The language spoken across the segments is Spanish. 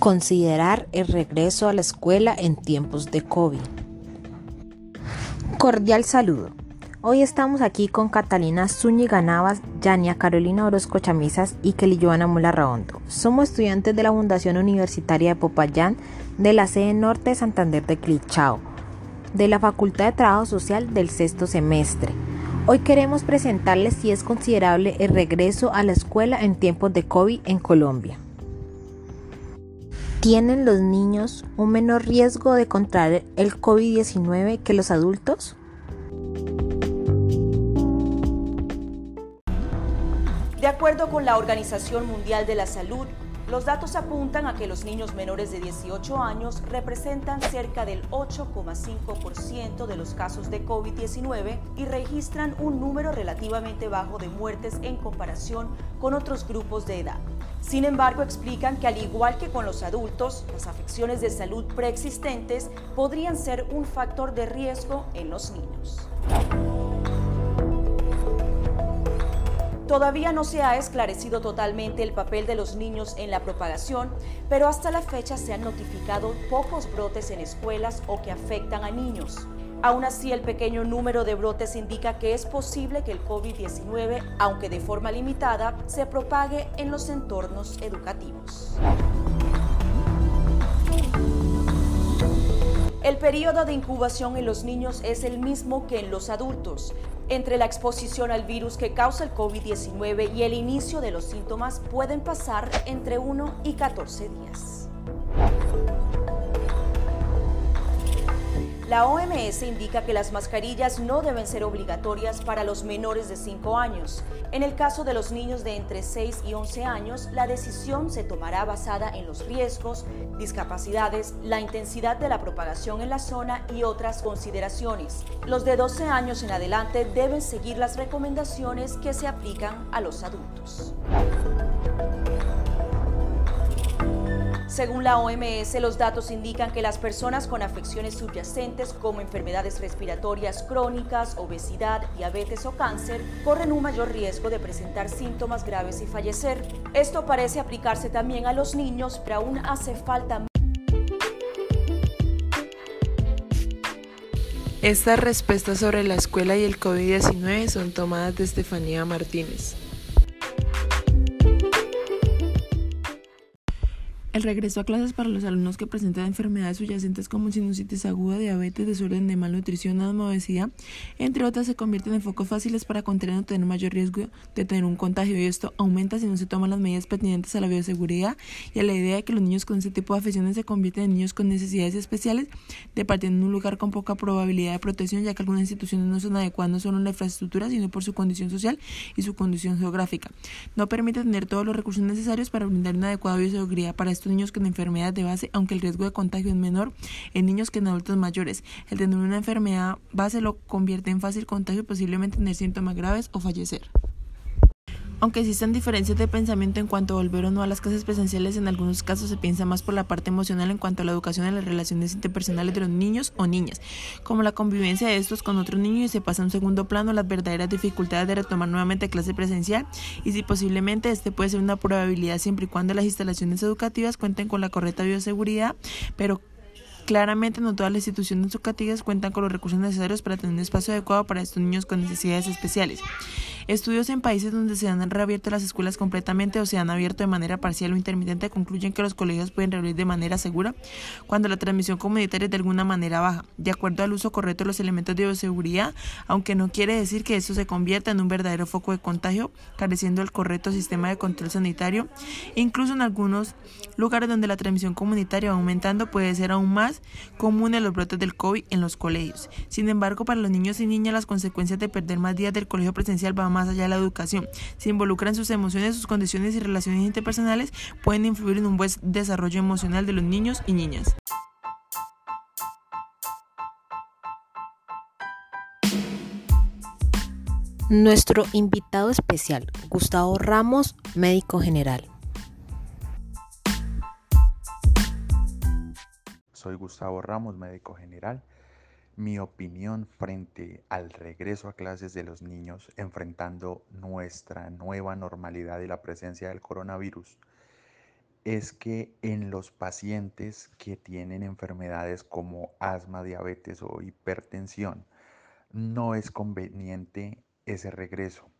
Considerar el regreso a la escuela en tiempos de COVID. Cordial saludo. Hoy estamos aquí con Catalina Zúñiga Navas, Yania Carolina Orozco Chamisas y Kelly Joana Mula Raondo. Somos estudiantes de la Fundación Universitaria de Popayán de la sede norte de Santander de Clichao, de la Facultad de Trabajo Social del sexto semestre. Hoy queremos presentarles si es considerable el regreso a la escuela en tiempos de COVID en Colombia. ¿Tienen los niños un menor riesgo de contraer el COVID-19 que los adultos? De acuerdo con la Organización Mundial de la Salud, los datos apuntan a que los niños menores de 18 años representan cerca del 8,5% de los casos de COVID-19 y registran un número relativamente bajo de muertes en comparación con otros grupos de edad. Sin embargo, explican que al igual que con los adultos, las afecciones de salud preexistentes podrían ser un factor de riesgo en los niños. Todavía no se ha esclarecido totalmente el papel de los niños en la propagación, pero hasta la fecha se han notificado pocos brotes en escuelas o que afectan a niños. Aún así, el pequeño número de brotes indica que es posible que el COVID-19, aunque de forma limitada, se propague en los entornos educativos. El periodo de incubación en los niños es el mismo que en los adultos. Entre la exposición al virus que causa el COVID-19 y el inicio de los síntomas pueden pasar entre 1 y 14 días. La OMS indica que las mascarillas no deben ser obligatorias para los menores de 5 años. En el caso de los niños de entre 6 y 11 años, la decisión se tomará basada en los riesgos, discapacidades, la intensidad de la propagación en la zona y otras consideraciones. Los de 12 años en adelante deben seguir las recomendaciones que se aplican a los adultos. Según la OMS, los datos indican que las personas con afecciones subyacentes como enfermedades respiratorias crónicas, obesidad, diabetes o cáncer corren un mayor riesgo de presentar síntomas graves y fallecer. Esto parece aplicarse también a los niños, pero aún hace falta Estas respuestas sobre la escuela y el COVID-19 son tomadas de Estefanía Martínez. El regreso a clases para los alumnos que presentan enfermedades subyacentes como sinusitis aguda, diabetes, desorden de malnutrición, asma, obesidad, entre otras, se convierten en focos fáciles para contener o tener mayor riesgo de tener un contagio y esto aumenta si no se toman las medidas pertinentes a la bioseguridad y a la idea de que los niños con este tipo de afecciones se convierten en niños con necesidades especiales, de partir en un lugar con poca probabilidad de protección, ya que algunas instituciones no son adecuadas no solo en la infraestructura, sino por su condición social y su condición geográfica. No permite tener todos los recursos necesarios para brindar una adecuada bioseguridad para estos niños con enfermedad de base, aunque el riesgo de contagio es menor en niños que en adultos mayores. El tener una enfermedad base lo convierte en fácil contagio y posiblemente tener síntomas graves o fallecer. Aunque existen diferencias de pensamiento en cuanto a volver o no a las clases presenciales, en algunos casos se piensa más por la parte emocional en cuanto a la educación en las relaciones interpersonales de los niños o niñas, como la convivencia de estos con otros niños y se pasa a un segundo plano las verdaderas dificultades de retomar nuevamente clase presencial y si posiblemente este puede ser una probabilidad siempre y cuando las instalaciones educativas cuenten con la correcta bioseguridad, pero Claramente no todas las instituciones educativas cuentan con los recursos necesarios para tener un espacio adecuado para estos niños con necesidades especiales. Estudios en países donde se han reabierto las escuelas completamente o se han abierto de manera parcial o intermitente concluyen que los colegios pueden reabrir de manera segura cuando la transmisión comunitaria es de alguna manera baja, de acuerdo al uso correcto de los elementos de bioseguridad, aunque no quiere decir que esto se convierta en un verdadero foco de contagio, careciendo del correcto sistema de control sanitario. Incluso en algunos lugares donde la transmisión comunitaria va aumentando puede ser aún más común en los brotes del COVID en los colegios. Sin embargo, para los niños y niñas las consecuencias de perder más días del colegio presencial van más allá de la educación. Se involucran sus emociones, sus condiciones y relaciones interpersonales, pueden influir en un buen desarrollo emocional de los niños y niñas. Nuestro invitado especial, Gustavo Ramos, médico general. Soy Gustavo Ramos, médico general mi opinión frente al regreso a clases de los niños enfrentando nuestra nueva normalidad y la presencia del coronavirus es que en los pacientes que tienen enfermedades como asma, diabetes o hipertensión, no es conveniente ese regreso.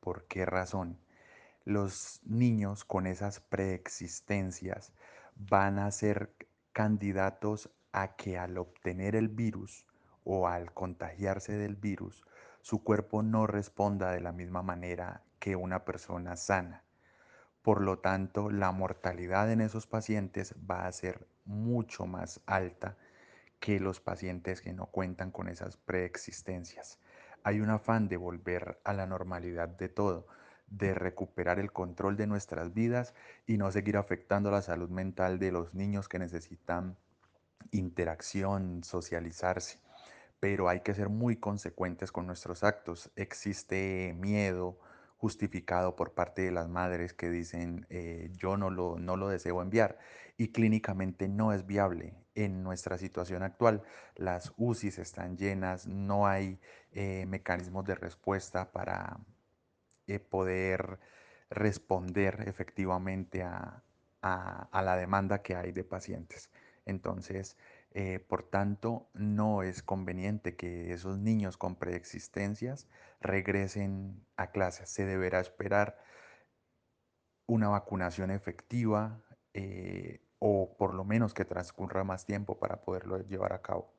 ¿Por qué razón? Los niños con esas preexistencias van a ser candidatos a que al obtener el virus o al contagiarse del virus, su cuerpo no responda de la misma manera que una persona sana. Por lo tanto, la mortalidad en esos pacientes va a ser mucho más alta que los pacientes que no cuentan con esas preexistencias. Hay un afán de volver a la normalidad de todo, de recuperar el control de nuestras vidas y no seguir afectando la salud mental de los niños que necesitan interacción, socializarse. Pero hay que ser muy consecuentes con nuestros actos. Existe miedo, justificado por parte de las madres que dicen eh, yo no lo, no lo deseo enviar y clínicamente no es viable en nuestra situación actual. Las UCIs están llenas, no hay eh, mecanismos de respuesta para eh, poder responder efectivamente a, a la demanda que hay de pacientes. Entonces, eh, por tanto, no es conveniente que esos niños con preexistencias regresen a clases. Se deberá esperar una vacunación efectiva eh, o por lo menos que transcurra más tiempo para poderlo llevar a cabo.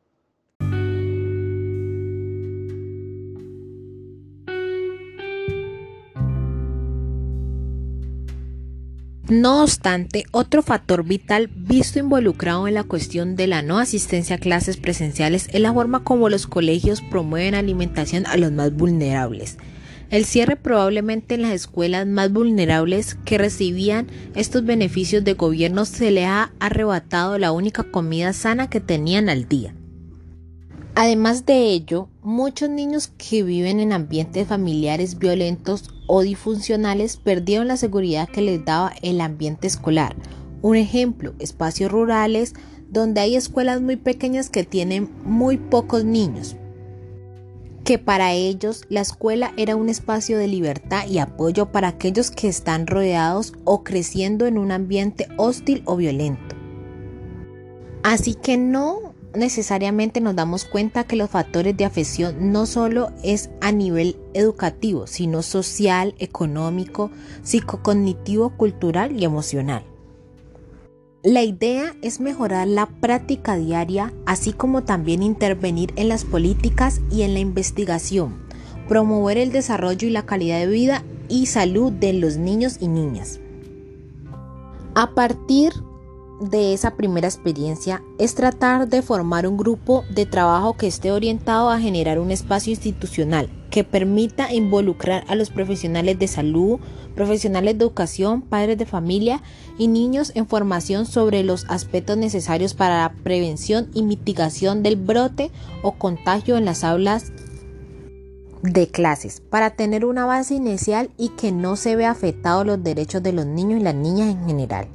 No obstante, otro factor vital visto involucrado en la cuestión de la no asistencia a clases presenciales es la forma como los colegios promueven alimentación a los más vulnerables. El cierre probablemente en las escuelas más vulnerables que recibían estos beneficios de gobierno se les ha arrebatado la única comida sana que tenían al día. Además de ello, muchos niños que viven en ambientes familiares violentos o disfuncionales perdieron la seguridad que les daba el ambiente escolar. Un ejemplo, espacios rurales donde hay escuelas muy pequeñas que tienen muy pocos niños, que para ellos la escuela era un espacio de libertad y apoyo para aquellos que están rodeados o creciendo en un ambiente hostil o violento. Así que no necesariamente nos damos cuenta que los factores de afección no solo es a nivel educativo, sino social, económico, psicocognitivo, cultural y emocional. La idea es mejorar la práctica diaria, así como también intervenir en las políticas y en la investigación, promover el desarrollo y la calidad de vida y salud de los niños y niñas. A partir de esa primera experiencia es tratar de formar un grupo de trabajo que esté orientado a generar un espacio institucional que permita involucrar a los profesionales de salud, profesionales de educación, padres de familia y niños en formación sobre los aspectos necesarios para la prevención y mitigación del brote o contagio en las aulas de clases para tener una base inicial y que no se vea afectados los derechos de los niños y las niñas en general.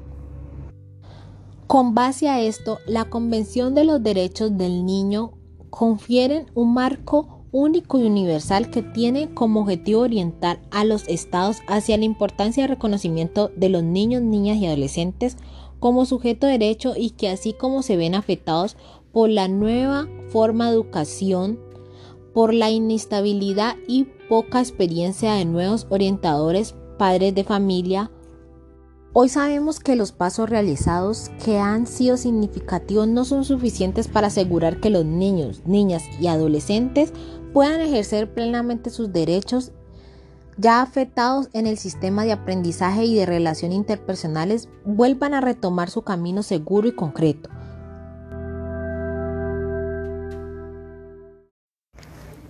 Con base a esto, la Convención de los Derechos del Niño confieren un marco único y universal que tiene como objetivo orientar a los estados hacia la importancia de reconocimiento de los niños, niñas y adolescentes como sujeto de derecho y que así como se ven afectados por la nueva forma de educación, por la inestabilidad y poca experiencia de nuevos orientadores, padres de familia, Hoy sabemos que los pasos realizados que han sido significativos no son suficientes para asegurar que los niños, niñas y adolescentes puedan ejercer plenamente sus derechos ya afectados en el sistema de aprendizaje y de relación interpersonales vuelvan a retomar su camino seguro y concreto.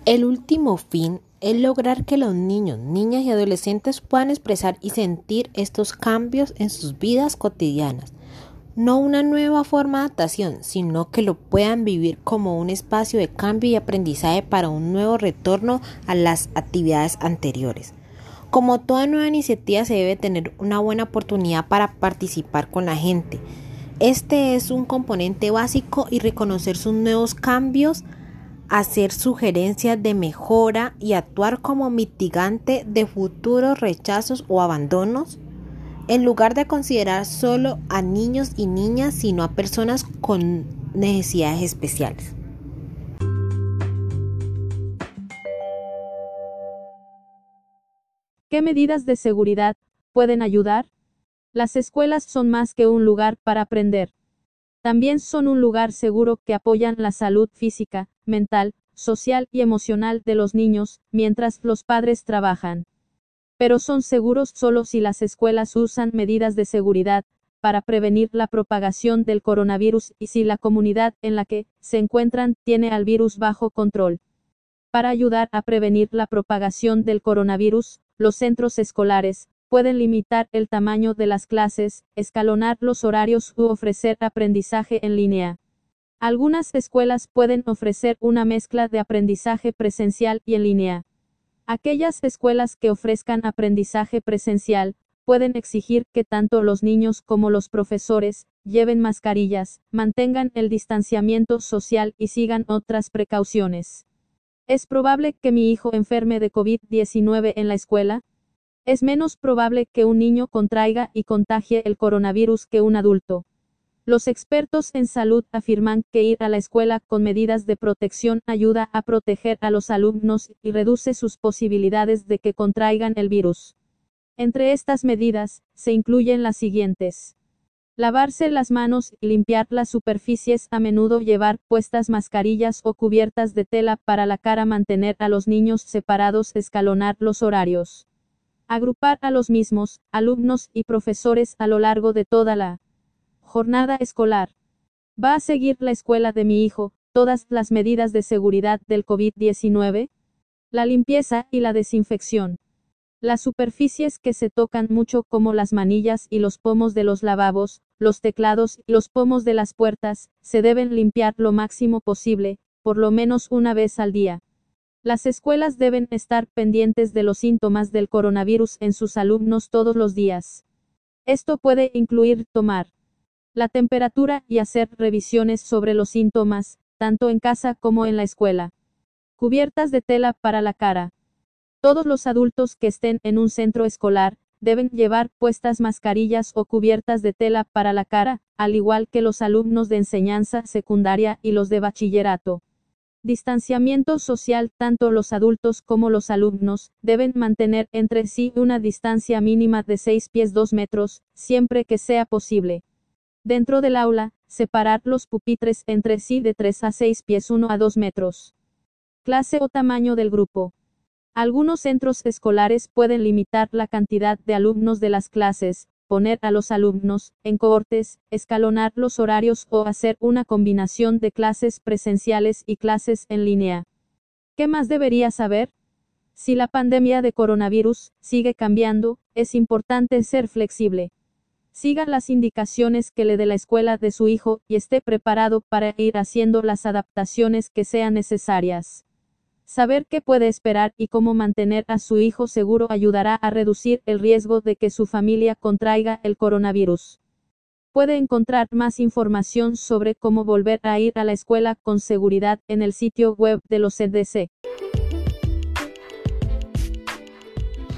El último fin es lograr que los niños, niñas y adolescentes puedan expresar y sentir estos cambios en sus vidas cotidianas. No una nueva forma de adaptación, sino que lo puedan vivir como un espacio de cambio y aprendizaje para un nuevo retorno a las actividades anteriores. Como toda nueva iniciativa se debe tener una buena oportunidad para participar con la gente. Este es un componente básico y reconocer sus nuevos cambios hacer sugerencias de mejora y actuar como mitigante de futuros rechazos o abandonos, en lugar de considerar solo a niños y niñas, sino a personas con necesidades especiales. ¿Qué medidas de seguridad pueden ayudar? Las escuelas son más que un lugar para aprender. También son un lugar seguro que apoyan la salud física, mental, social y emocional de los niños, mientras los padres trabajan. Pero son seguros solo si las escuelas usan medidas de seguridad, para prevenir la propagación del coronavirus y si la comunidad en la que se encuentran tiene al virus bajo control. Para ayudar a prevenir la propagación del coronavirus, los centros escolares pueden limitar el tamaño de las clases, escalonar los horarios u ofrecer aprendizaje en línea. Algunas escuelas pueden ofrecer una mezcla de aprendizaje presencial y en línea. Aquellas escuelas que ofrezcan aprendizaje presencial, pueden exigir que tanto los niños como los profesores lleven mascarillas, mantengan el distanciamiento social y sigan otras precauciones. ¿Es probable que mi hijo enferme de COVID-19 en la escuela? Es menos probable que un niño contraiga y contagie el coronavirus que un adulto. Los expertos en salud afirman que ir a la escuela con medidas de protección ayuda a proteger a los alumnos y reduce sus posibilidades de que contraigan el virus. Entre estas medidas, se incluyen las siguientes. Lavarse las manos y limpiar las superficies a menudo llevar puestas mascarillas o cubiertas de tela para la cara mantener a los niños separados escalonar los horarios. Agrupar a los mismos, alumnos y profesores a lo largo de toda la Jornada escolar. ¿Va a seguir la escuela de mi hijo todas las medidas de seguridad del COVID-19? La limpieza y la desinfección. Las superficies que se tocan mucho como las manillas y los pomos de los lavabos, los teclados y los pomos de las puertas, se deben limpiar lo máximo posible, por lo menos una vez al día. Las escuelas deben estar pendientes de los síntomas del coronavirus en sus alumnos todos los días. Esto puede incluir tomar la temperatura y hacer revisiones sobre los síntomas, tanto en casa como en la escuela. Cubiertas de tela para la cara. Todos los adultos que estén en un centro escolar, deben llevar puestas mascarillas o cubiertas de tela para la cara, al igual que los alumnos de enseñanza secundaria y los de bachillerato. Distanciamiento social Tanto los adultos como los alumnos deben mantener entre sí una distancia mínima de 6 pies 2 metros, siempre que sea posible. Dentro del aula, separar los pupitres entre sí de 3 a 6 pies 1 a 2 metros. Clase o tamaño del grupo. Algunos centros escolares pueden limitar la cantidad de alumnos de las clases, poner a los alumnos en cohortes, escalonar los horarios o hacer una combinación de clases presenciales y clases en línea. ¿Qué más debería saber? Si la pandemia de coronavirus sigue cambiando, es importante ser flexible. Siga las indicaciones que le dé la escuela de su hijo y esté preparado para ir haciendo las adaptaciones que sean necesarias. Saber qué puede esperar y cómo mantener a su hijo seguro ayudará a reducir el riesgo de que su familia contraiga el coronavirus. Puede encontrar más información sobre cómo volver a ir a la escuela con seguridad en el sitio web de los CDC.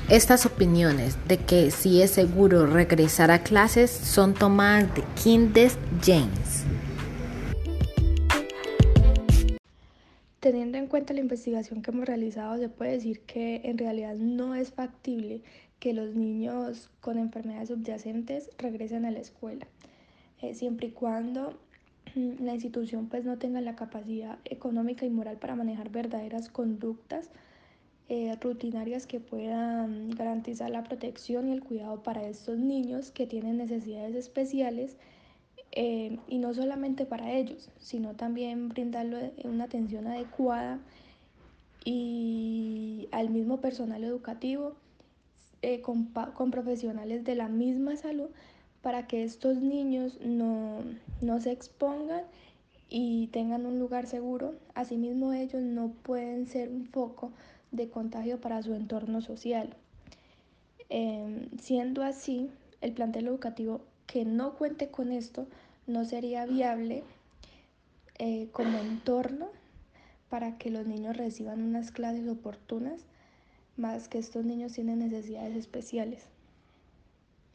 Estas opiniones de que si es seguro regresar a clases son tomadas de Kindes James. Teniendo en cuenta la investigación que hemos realizado, se puede decir que en realidad no es factible que los niños con enfermedades subyacentes regresen a la escuela, eh, siempre y cuando la institución pues no tenga la capacidad económica y moral para manejar verdaderas conductas eh, rutinarias que puedan garantizar la protección y el cuidado para estos niños que tienen necesidades especiales eh, y no solamente para ellos, sino también brindarle una atención adecuada y al mismo personal educativo eh, con, con, profesionales de la misma salud para que estos niños no, no se expongan y tengan un lugar seguro. Asimismo ellos no pueden ser un foco de contagio para su entorno social. Em, siendo así, el plantel educativo que no cuente con esto no sería viable eh, como entorno para que los niños reciban unas clases oportunas, más que estos niños tienen necesidades especiales.